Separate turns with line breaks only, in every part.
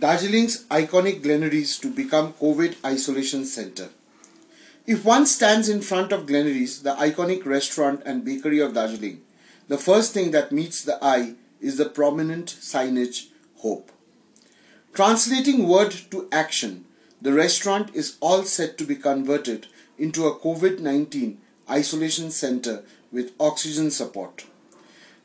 Darjeeling's iconic Glenary's to become COVID isolation center. If one stands in front of Glenary's, the iconic restaurant and bakery of Darjeeling, the first thing that meets the eye is the prominent signage Hope. Translating word to action, the restaurant is all set to be converted into a COVID 19 isolation center with oxygen support.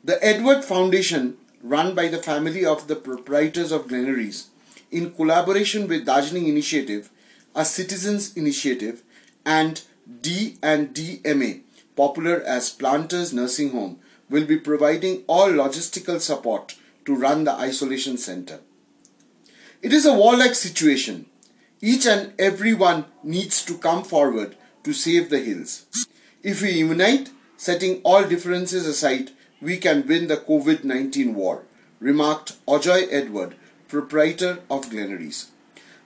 The Edward Foundation, run by the family of the proprietors of Glenary's, in collaboration with Darjeeling Initiative, a citizens initiative, and D and DMA, popular as Planters Nursing Home, will be providing all logistical support to run the isolation center. It is a warlike situation. Each and every one needs to come forward to save the hills. If we unite, setting all differences aside, we can win the COVID 19 war, remarked Ajoy Edward, proprietor of Glenary's.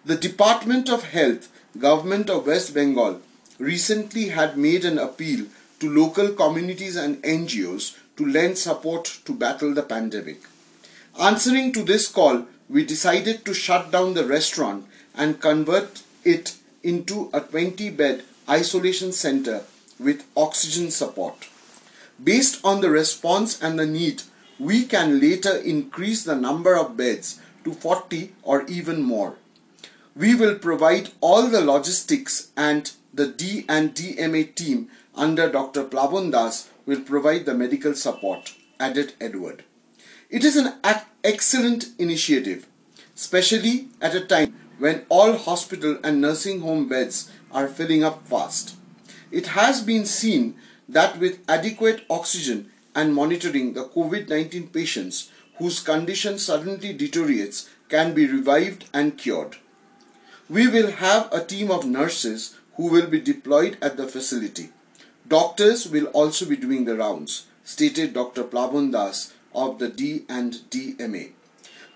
The Department of Health, Government of West Bengal, recently had made an appeal to local communities and NGOs to lend support to battle the pandemic. Answering to this call, we decided to shut down the restaurant and convert it into a 20 bed isolation center with oxygen support. Based on the response and the need, we can later increase the number of beds to 40 or even more. We will provide all the logistics and the D and DMA team under Dr. Plavon Das will provide the medical support, added Edward. It is an excellent initiative, especially at a time when all hospital and nursing home beds are filling up fast. It has been seen that with adequate oxygen and monitoring, the COVID 19 patients whose condition suddenly deteriorates can be revived and cured. We will have a team of nurses who will be deployed at the facility. Doctors will also be doing the rounds, stated Dr. Plavon Das of the D and DMA.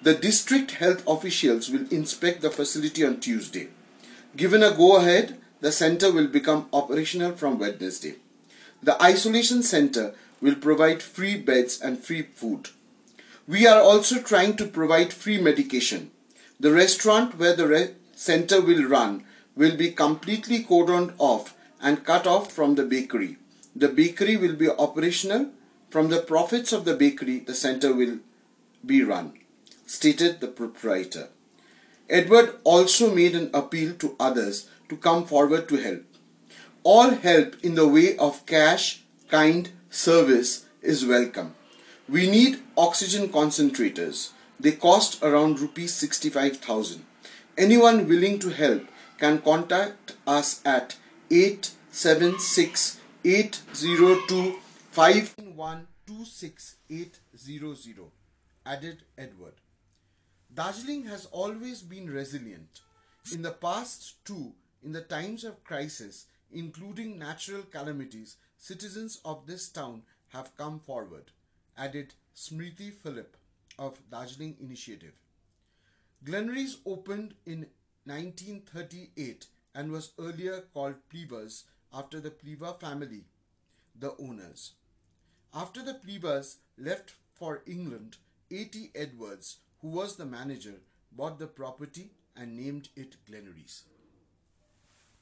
The district health officials will inspect the facility on Tuesday. Given a go ahead, the center will become operational from Wednesday. The isolation center will provide free beds and free food. We are also trying to provide free medication. The restaurant where the re- center will run will be completely cordoned off and cut off from the bakery. The bakery will be operational. From the profits of the bakery, the center will be run, stated the proprietor. Edward also made an appeal to others to come forward to help. All help in the way of cash, kind, service is welcome. We need oxygen concentrators. They cost around rupees 65,000. Anyone willing to help can contact us at 876 802 5126 added Edward. Darjeeling has always been resilient. In the past, too, in the times of crisis, including natural calamities, citizens of this town have come forward added Smriti Philip of Darjeeling Initiative. Glenary's opened in 1938 and was earlier called Plevers after the Pleva family, the owners. After the Plevers left for England, A.T. Edwards, who was the manager, bought the property and named it Glenary's.